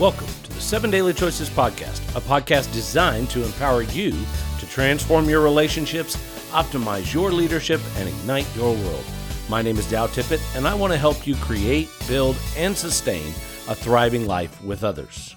Welcome to the Seven Daily Choices Podcast, a podcast designed to empower you to transform your relationships, optimize your leadership, and ignite your world. My name is Dow Tippett, and I want to help you create, build, and sustain a thriving life with others.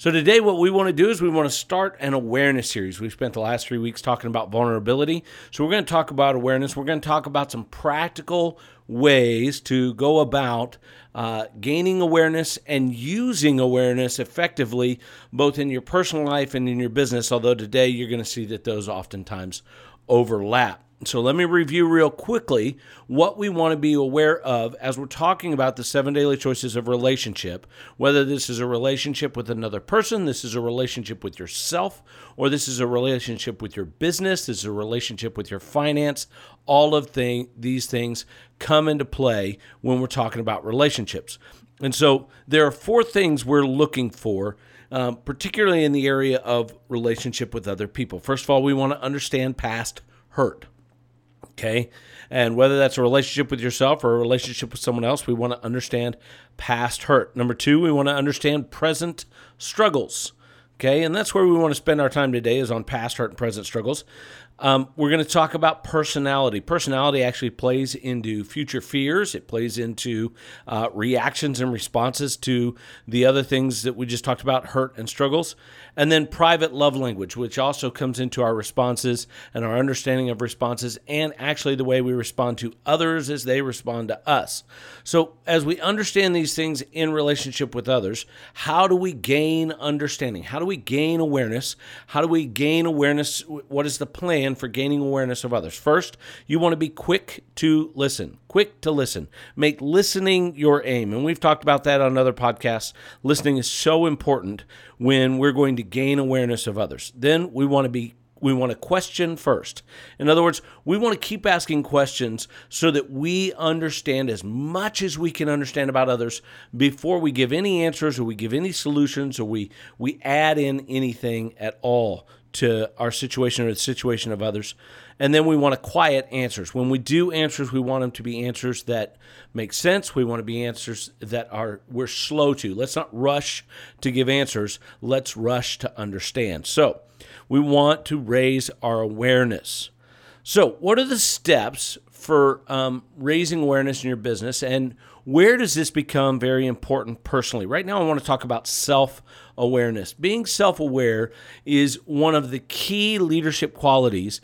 So, today, what we want to do is we want to start an awareness series. We've spent the last three weeks talking about vulnerability. So, we're going to talk about awareness. We're going to talk about some practical ways to go about uh, gaining awareness and using awareness effectively, both in your personal life and in your business. Although today you're going to see that those oftentimes overlap. So let me review real quickly what we want to be aware of as we're talking about the seven daily choices of relationship. Whether this is a relationship with another person, this is a relationship with yourself, or this is a relationship with your business, this is a relationship with your finance. All of thing, these things come into play when we're talking about relationships. And so there are four things we're looking for um, particularly in the area of relationship with other people. First of all, we want to understand past hurt. Okay. And whether that's a relationship with yourself or a relationship with someone else, we want to understand past hurt. Number two, we want to understand present struggles. Okay. And that's where we want to spend our time today is on past hurt and present struggles. Um, we're going to talk about personality. Personality actually plays into future fears. It plays into uh, reactions and responses to the other things that we just talked about, hurt and struggles. And then private love language, which also comes into our responses and our understanding of responses, and actually the way we respond to others as they respond to us. So, as we understand these things in relationship with others, how do we gain understanding? How do we gain awareness? How do we gain awareness? What is the plan? for gaining awareness of others. First, you want to be quick to listen. Quick to listen. Make listening your aim. And we've talked about that on other podcasts. Listening is so important when we're going to gain awareness of others. Then we want to be we want to question first. In other words, we want to keep asking questions so that we understand as much as we can understand about others before we give any answers or we give any solutions or we we add in anything at all to our situation or the situation of others. And then we want to quiet answers. When we do answers, we want them to be answers that make sense. We want to be answers that are we're slow to. Let's not rush to give answers. Let's rush to understand. So, we want to raise our awareness. So, what are the steps for um, raising awareness in your business, and where does this become very important personally? Right now, I want to talk about self awareness. Being self aware is one of the key leadership qualities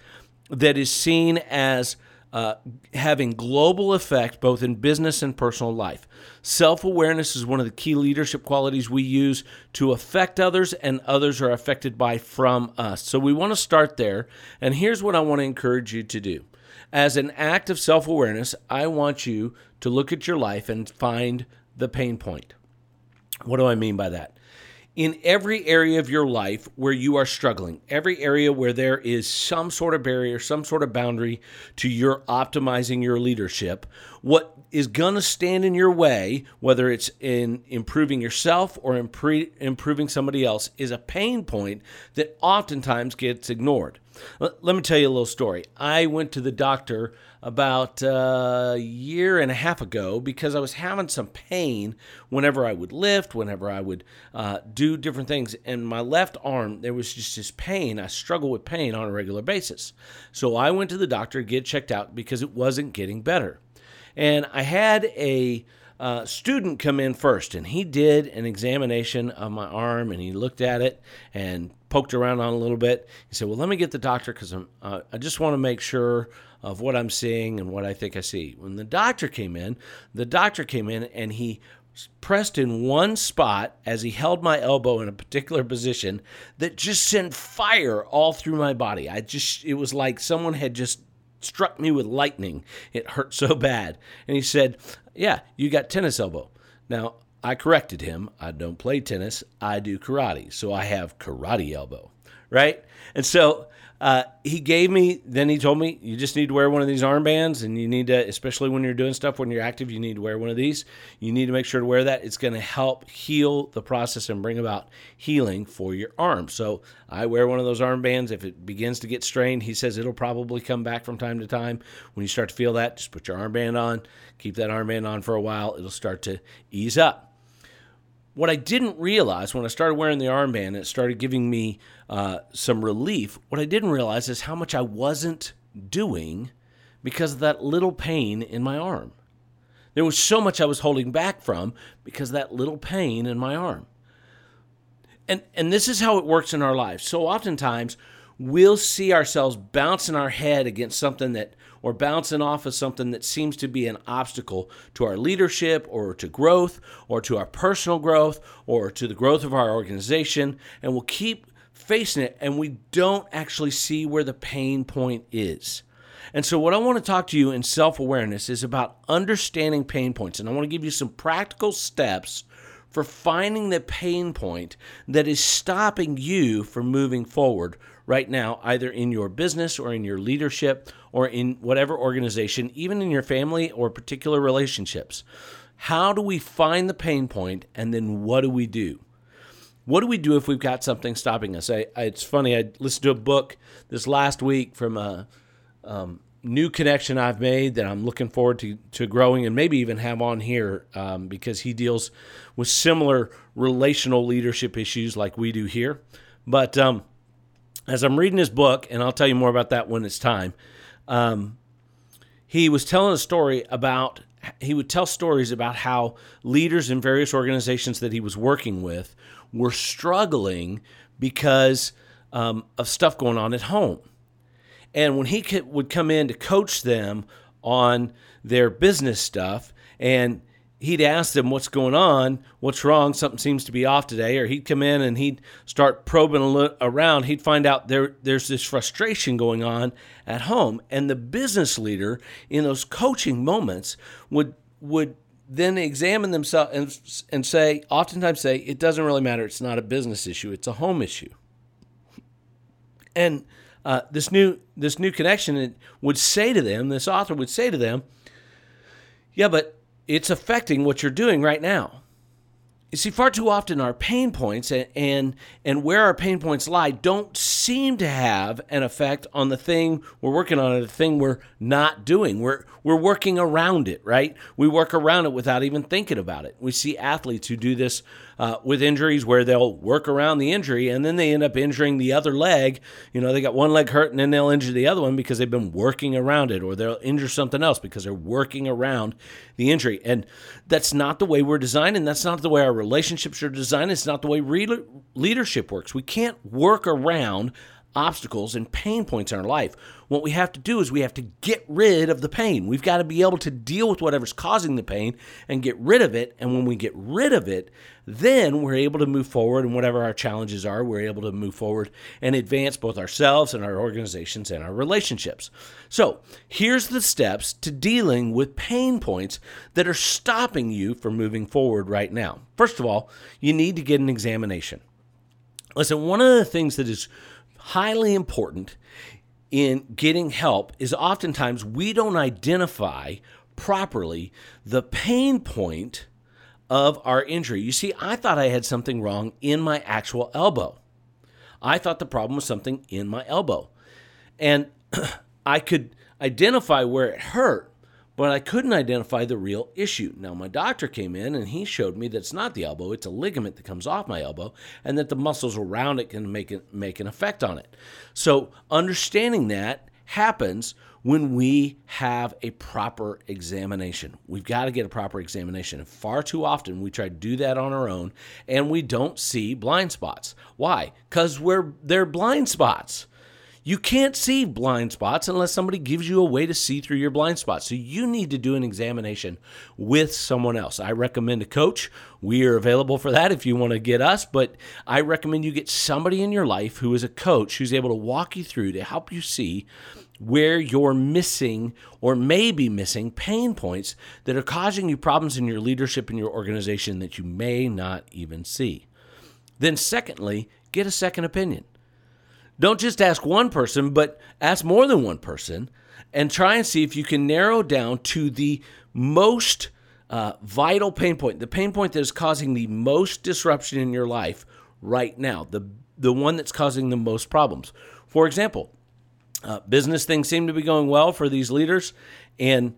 that is seen as uh, having global effect both in business and personal life. Self awareness is one of the key leadership qualities we use to affect others, and others are affected by from us. So we want to start there. And here's what I want to encourage you to do. As an act of self awareness, I want you to look at your life and find the pain point. What do I mean by that? In every area of your life where you are struggling, every area where there is some sort of barrier, some sort of boundary to your optimizing your leadership, what is going to stand in your way, whether it's in improving yourself or impre- improving somebody else, is a pain point that oftentimes gets ignored. Let me tell you a little story. I went to the doctor about uh, a year and a half ago because I was having some pain whenever I would lift, whenever I would uh, do different things. And my left arm, there was just this pain. I struggle with pain on a regular basis. So I went to the doctor to get checked out because it wasn't getting better. And I had a uh, student come in first, and he did an examination of my arm, and he looked at it and poked around on a little bit. He said, "Well, let me get the doctor because uh, I just want to make sure of what I'm seeing and what I think I see." When the doctor came in, the doctor came in and he pressed in one spot as he held my elbow in a particular position that just sent fire all through my body. I just it was like someone had just struck me with lightning. It hurt so bad. And he said, Yeah, you got tennis elbow. Now, I corrected him. I don't play tennis, I do karate. So I have karate elbow, right? And so uh, he gave me, then he told me, you just need to wear one of these armbands, and you need to, especially when you're doing stuff when you're active, you need to wear one of these. You need to make sure to wear that. It's going to help heal the process and bring about healing for your arm. So I wear one of those armbands. If it begins to get strained, he says it'll probably come back from time to time. When you start to feel that, just put your armband on, keep that armband on for a while. It'll start to ease up. What I didn't realize when I started wearing the armband and it started giving me uh, some relief, what I didn't realize is how much I wasn't doing because of that little pain in my arm. There was so much I was holding back from because that little pain in my arm. And, and this is how it works in our lives. So oftentimes, we'll see ourselves bouncing our head against something that or bouncing off of something that seems to be an obstacle to our leadership or to growth or to our personal growth or to the growth of our organization and we'll keep facing it and we don't actually see where the pain point is. And so, what I want to talk to you in self awareness is about understanding pain points. And I want to give you some practical steps for finding the pain point that is stopping you from moving forward right now, either in your business or in your leadership or in whatever organization, even in your family or particular relationships. How do we find the pain point and then what do we do? What do we do if we've got something stopping us? I, I, it's funny, I listened to a book this last week from a um, new connection I've made that I'm looking forward to, to growing and maybe even have on here um, because he deals with similar relational leadership issues like we do here. But um, as I'm reading his book, and I'll tell you more about that when it's time, um, he was telling a story about, he would tell stories about how leaders in various organizations that he was working with were struggling because um, of stuff going on at home. And when he could, would come in to coach them on their business stuff, and he'd ask them what's going on, what's wrong, something seems to be off today, or he'd come in and he'd start probing around. He'd find out there there's this frustration going on at home, and the business leader in those coaching moments would would then examine themselves and, and say, oftentimes say, it doesn't really matter. It's not a business issue. It's a home issue. And uh, this new this new connection would say to them, this author would say to them, yeah, but it's affecting what you're doing right now. You see, far too often our pain points and, and, and where our pain points lie don't seem to have an effect on the thing we're working on or the thing we're not doing. We're we're working around it, right? We work around it without even thinking about it. We see athletes who do this uh, with injuries where they'll work around the injury and then they end up injuring the other leg. You know, they got one leg hurt and then they'll injure the other one because they've been working around it, or they'll injure something else because they're working around the injury. And that's not the way we're designed, and that's not the way our relationships are designed. It's not the way re- leadership works. We can't work around obstacles and pain points in our life. What we have to do is we have to get rid of the pain. We've got to be able to deal with whatever's causing the pain and get rid of it. And when we get rid of it, then we're able to move forward and whatever our challenges are, we're able to move forward and advance both ourselves and our organizations and our relationships. So, here's the steps to dealing with pain points that are stopping you from moving forward right now. First of all, you need to get an examination. Listen, one of the things that is highly important in getting help is oftentimes we don't identify properly the pain point of our injury. You see, I thought I had something wrong in my actual elbow. I thought the problem was something in my elbow. And I could identify where it hurt, but I couldn't identify the real issue. Now, my doctor came in and he showed me that it's not the elbow, it's a ligament that comes off my elbow, and that the muscles around it can make, it, make an effect on it. So, understanding that happens when we have a proper examination. We've got to get a proper examination. And far too often we try to do that on our own and we don't see blind spots. Why? Because we're they're blind spots. You can't see blind spots unless somebody gives you a way to see through your blind spots. So you need to do an examination with someone else. I recommend a coach. We are available for that if you want to get us, but I recommend you get somebody in your life who is a coach who's able to walk you through to help you see where you're missing or maybe missing pain points that are causing you problems in your leadership in your organization that you may not even see. Then, secondly, get a second opinion. Don't just ask one person, but ask more than one person and try and see if you can narrow down to the most uh, vital pain point, the pain point that is causing the most disruption in your life right now, the, the one that's causing the most problems. For example, uh, business things seem to be going well for these leaders, and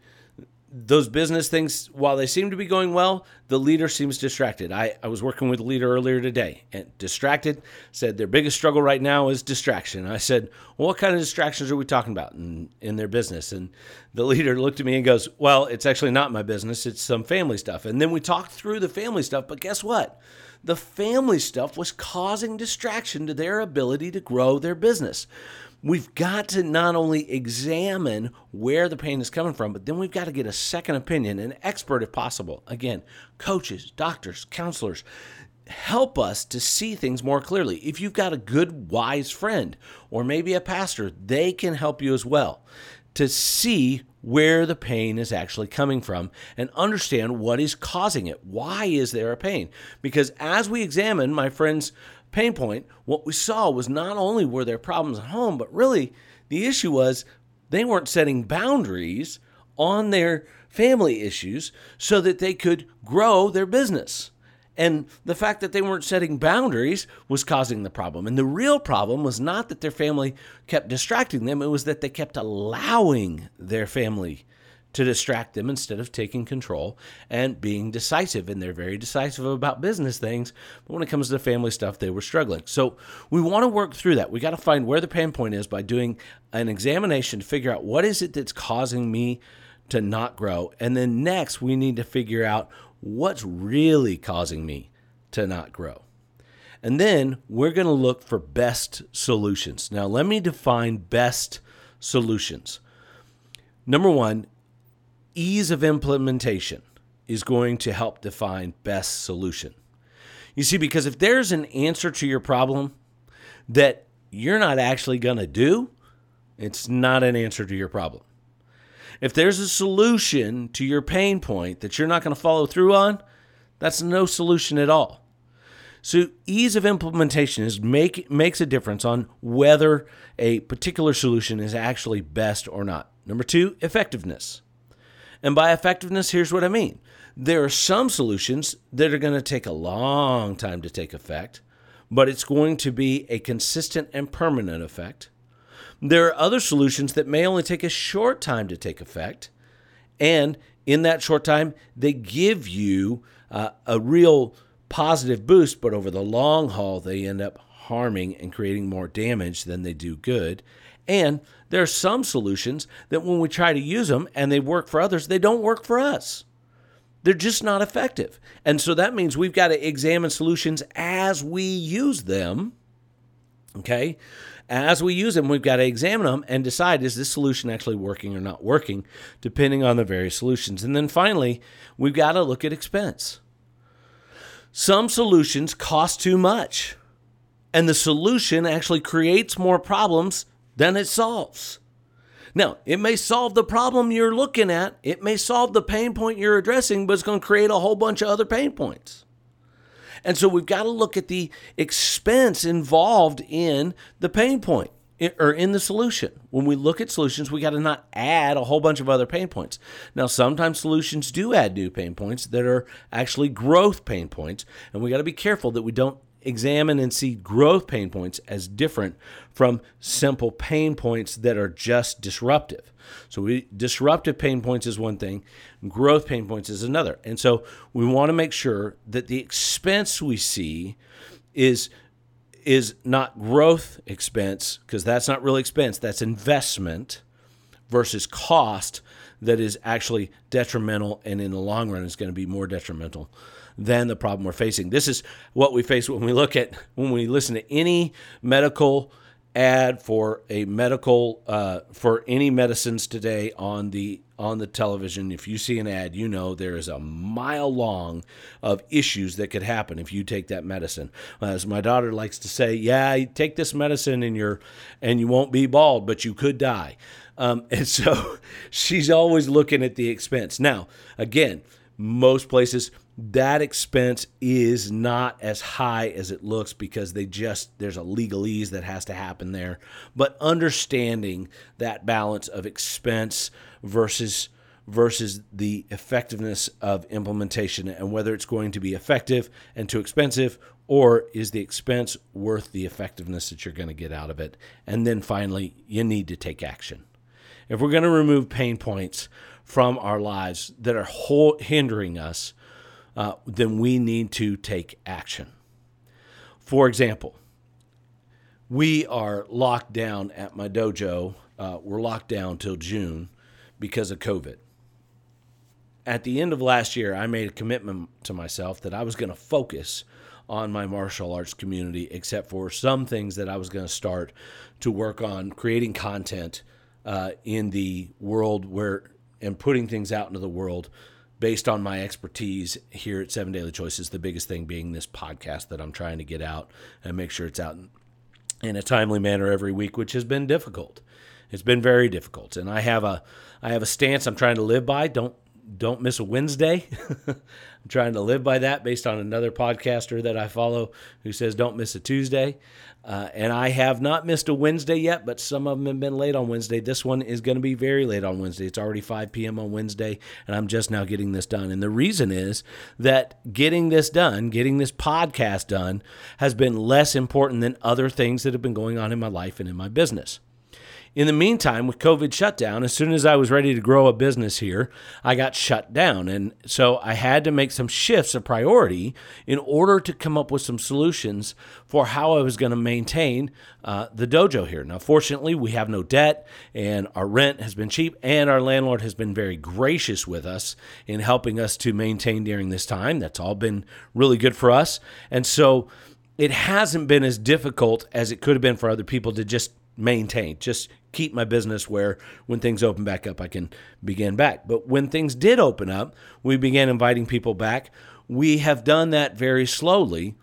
those business things, while they seem to be going well, the leader seems distracted. I, I was working with a leader earlier today and distracted, said their biggest struggle right now is distraction. I said, well, what kind of distractions are we talking about in, in their business? And the leader looked at me and goes, well, it's actually not my business, it's some family stuff. And then we talked through the family stuff, but guess what? The family stuff was causing distraction to their ability to grow their business we've got to not only examine where the pain is coming from, but then we've got to get a second opinion, an expert if possible. Again, coaches, doctors, counselors help us to see things more clearly. If you've got a good, wise friend or maybe a pastor, they can help you as well to see where the pain is actually coming from and understand what is causing it. Why is there a pain? Because as we examine, my friends, pain point, what we saw was not only were there problems at home, but really the issue was they weren't setting boundaries on their family issues so that they could grow their business. And the fact that they weren't setting boundaries was causing the problem. And the real problem was not that their family kept distracting them, it was that they kept allowing their family to distract them instead of taking control and being decisive. And they're very decisive about business things, but when it comes to family stuff, they were struggling. So we want to work through that. We got to find where the pain point is by doing an examination to figure out what is it that's causing me to not grow. And then next, we need to figure out what's really causing me to not grow. And then we're going to look for best solutions. Now, let me define best solutions. Number one, ease of implementation is going to help define best solution. You see, because if there's an answer to your problem that you're not actually going to do, it's not an answer to your problem. If there's a solution to your pain point that you're not going to follow through on, that's no solution at all. So ease of implementation is make makes a difference on whether a particular solution is actually best or not. Number 2, effectiveness. And by effectiveness, here's what I mean there are some solutions that are going to take a long time to take effect, but it's going to be a consistent and permanent effect. There are other solutions that may only take a short time to take effect, and in that short time, they give you uh, a real positive boost, but over the long haul, they end up harming and creating more damage than they do good. And there are some solutions that when we try to use them and they work for others, they don't work for us. They're just not effective. And so that means we've got to examine solutions as we use them. Okay? As we use them, we've got to examine them and decide is this solution actually working or not working, depending on the various solutions. And then finally, we've got to look at expense. Some solutions cost too much, and the solution actually creates more problems than it solves. Now, it may solve the problem you're looking at, it may solve the pain point you're addressing, but it's going to create a whole bunch of other pain points. And so we've got to look at the expense involved in the pain point or in the solution. When we look at solutions, we got to not add a whole bunch of other pain points. Now, sometimes solutions do add new pain points that are actually growth pain points, and we got to be careful that we don't examine and see growth pain points as different from simple pain points that are just disruptive. So we disruptive pain points is one thing, growth pain points is another. And so we want to make sure that the expense we see is is not growth expense because that's not really expense, that's investment versus cost that is actually detrimental and in the long run is going to be more detrimental than the problem we're facing. This is what we face when we look at when we listen to any medical ad for a medical uh, for any medicines today on the on the television. If you see an ad you know there is a mile long of issues that could happen if you take that medicine. As my daughter likes to say yeah take this medicine and you're and you won't be bald but you could die. Um, and so she's always looking at the expense. Now again most places that expense is not as high as it looks because they just there's a legalese that has to happen there. But understanding that balance of expense versus versus the effectiveness of implementation and whether it's going to be effective and too expensive or is the expense worth the effectiveness that you're going to get out of it? And then finally you need to take action. If we're going to remove pain points from our lives that are hindering us, uh, then we need to take action. For example, we are locked down at my dojo. Uh, we're locked down till June because of COVID. At the end of last year, I made a commitment to myself that I was going to focus on my martial arts community, except for some things that I was going to start to work on creating content uh, in the world where and putting things out into the world based on my expertise here at Seven Daily Choices. The biggest thing being this podcast that I'm trying to get out and make sure it's out in, a timely manner every week, which has been difficult. It's been very difficult, and I have a I have a stance I'm trying to live by. Don't don't miss a Wednesday. I'm trying to live by that based on another podcaster that I follow who says don't miss a Tuesday. Uh, and I have not missed a Wednesday yet, but some of them have been late on Wednesday. This one is going to be very late on Wednesday. It's already 5 p.m. on Wednesday, and I'm just now getting this done. And the reason is that getting this done, getting this podcast done, has been less important than other things that have been going on in my life and in my business. In the meantime, with COVID shutdown, as soon as I was ready to grow a business here, I got shut down. And so I had to make some shifts of priority in order to come up with some solutions for how I was going to maintain uh, the dojo here. Now, fortunately, we have no debt and our rent has been cheap, and our landlord has been very gracious with us in helping us to maintain during this time. That's all been really good for us. And so, it hasn't been as difficult as it could have been for other people to just maintain, just keep my business where when things open back up, I can begin back. But when things did open up, we began inviting people back. We have done that very slowly.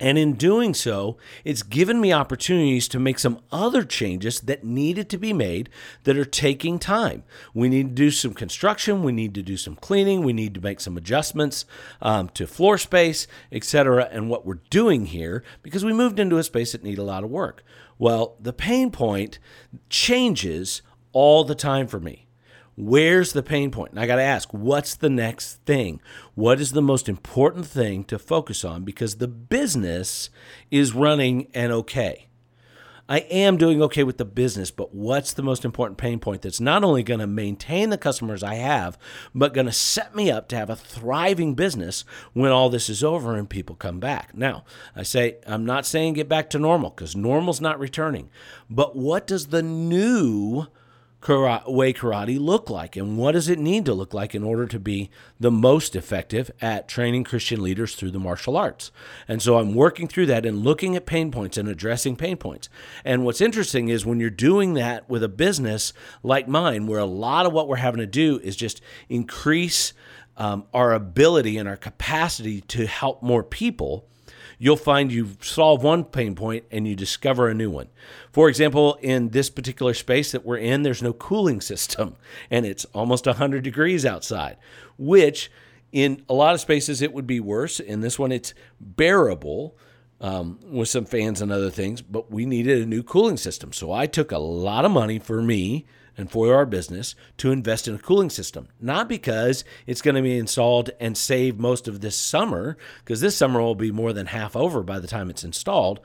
And in doing so, it's given me opportunities to make some other changes that needed to be made that are taking time. We need to do some construction, we need to do some cleaning, we need to make some adjustments um, to floor space, etc. And what we're doing here, because we moved into a space that needed a lot of work. Well, the pain point changes all the time for me. Where's the pain point? And I got to ask, what's the next thing? What is the most important thing to focus on? Because the business is running and okay. I am doing okay with the business, but what's the most important pain point that's not only going to maintain the customers I have, but going to set me up to have a thriving business when all this is over and people come back? Now, I say, I'm not saying get back to normal because normal's not returning, but what does the new karate, way karate look like and what does it need to look like in order to be the most effective at training Christian leaders through the martial arts. And so I'm working through that and looking at pain points and addressing pain points. And what's interesting is when you're doing that with a business like mine, where a lot of what we're having to do is just increase um, our ability and our capacity to help more people you'll find you solve one pain point and you discover a new one. For example, in this particular space that we're in, there's no cooling system and it's almost 100 degrees outside, which in a lot of spaces it would be worse. In this one, it's bearable. Um, with some fans and other things, but we needed a new cooling system. So I took a lot of money for me and for our business to invest in a cooling system. Not because it's going to be installed and save most of this summer, because this summer will be more than half over by the time it's installed,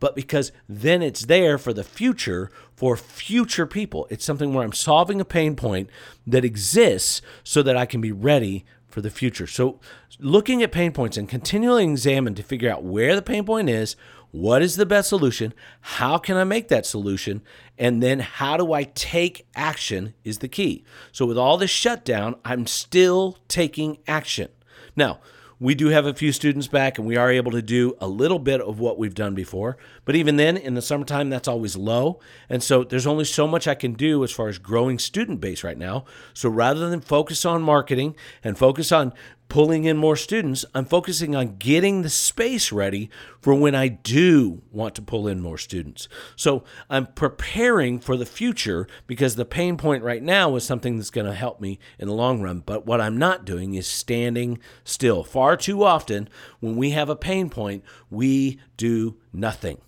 but because then it's there for the future for future people. It's something where I'm solving a pain point that exists so that I can be ready for the future. So, looking at pain points and continually examine to figure out where the pain point is, what is the best solution? How can I make that solution? And then how do I take action is the key. So, with all this shutdown, I'm still taking action. Now, we do have a few students back and we are able to do a little bit of what we've done before. But even then, in the summertime, that's always low. And so there's only so much I can do as far as growing student base right now. So rather than focus on marketing and focus on pulling in more students, I'm focusing on getting the space ready for when I do want to pull in more students. So I'm preparing for the future because the pain point right now is something that's going to help me in the long run. But what I'm not doing is standing still. Far too often, when we have a pain point, we do nothing.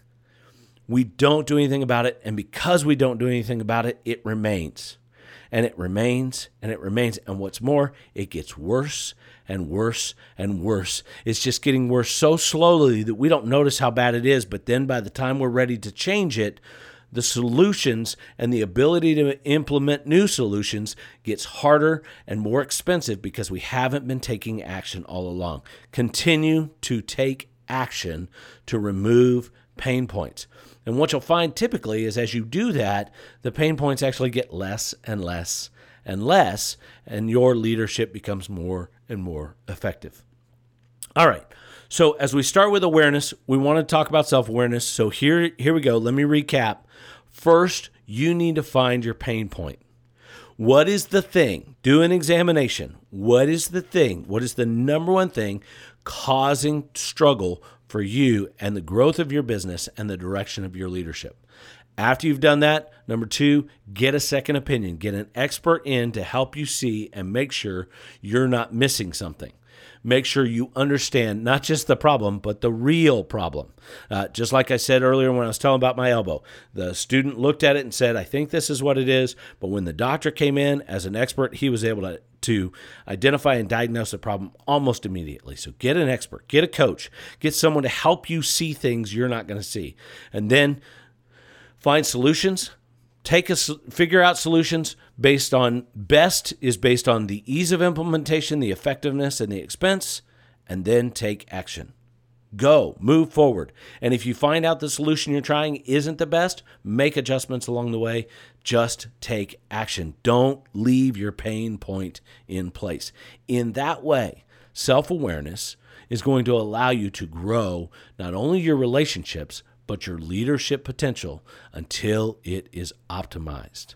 We don't do anything about it. And because we don't do anything about it, it remains and it remains and it remains. And what's more, it gets worse and worse and worse. It's just getting worse so slowly that we don't notice how bad it is. But then by the time we're ready to change it, the solutions and the ability to implement new solutions gets harder and more expensive because we haven't been taking action all along. Continue to take action to remove pain points. And what you'll find typically is as you do that, the pain points actually get less and less and less, and your leadership becomes more and more effective. All right. So as we start with awareness, we want to talk about self-awareness. So here here we go. Let me recap. First, you need to find your pain point. What is the thing? Do an examination. What is the thing? What is the number one thing causing struggle for you and the growth of your business and the direction of your leadership? After you've done that, number two, get a second opinion. Get an expert in to help you see and make sure you're not missing something make sure you understand not just the problem, but the real problem. Uh, just like I said earlier when I was telling about my elbow, the student looked at it and said, I think this is what it is. But when the doctor came in as an expert, he was able to, to identify and diagnose the problem almost immediately. So get an expert, get a coach, get someone to help you see things you're not going to see. And then find solutions take a figure out solutions based on best is based on the ease of implementation, the effectiveness, and the expense, and then take action. Go, move forward. And if you find out the solution you're trying isn't the best, make adjustments along the way. Just take action. Don't leave your pain point in place. In that way, self awareness is going to allow you to grow not only your relationships, but your leadership potential until it is optimized.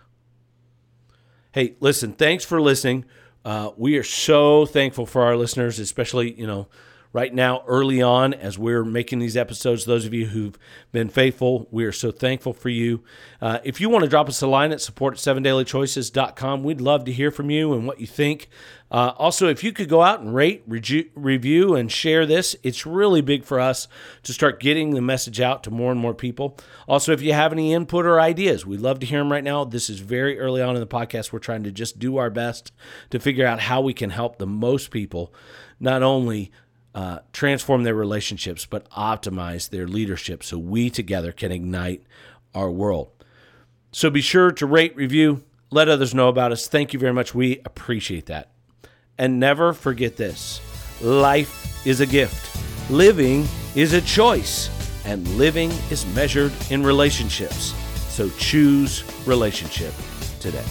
Hey, listen, thanks for listening. Uh, we are so thankful for our listeners, especially, you know, right now, early on, as we're making these episodes. Those of you who've been faithful, we are so thankful for you. Uh, if you want to drop us a line at support at 7dailychoices.com, we'd love to hear from you and what you think. Uh, also, if you could go out and rate, review, and share this, it's really big for us to start getting the message out to more and more people. Also, if you have any input or ideas, we'd love to hear them right now. This is very early on in the podcast. We're trying to just do our best to figure out how we can help the most people, not only uh, transform their relationships, but optimize their leadership so we together can ignite our world. So be sure to rate, review, let others know about us. Thank you very much. We appreciate that. And never forget this life is a gift, living is a choice, and living is measured in relationships. So choose relationship today.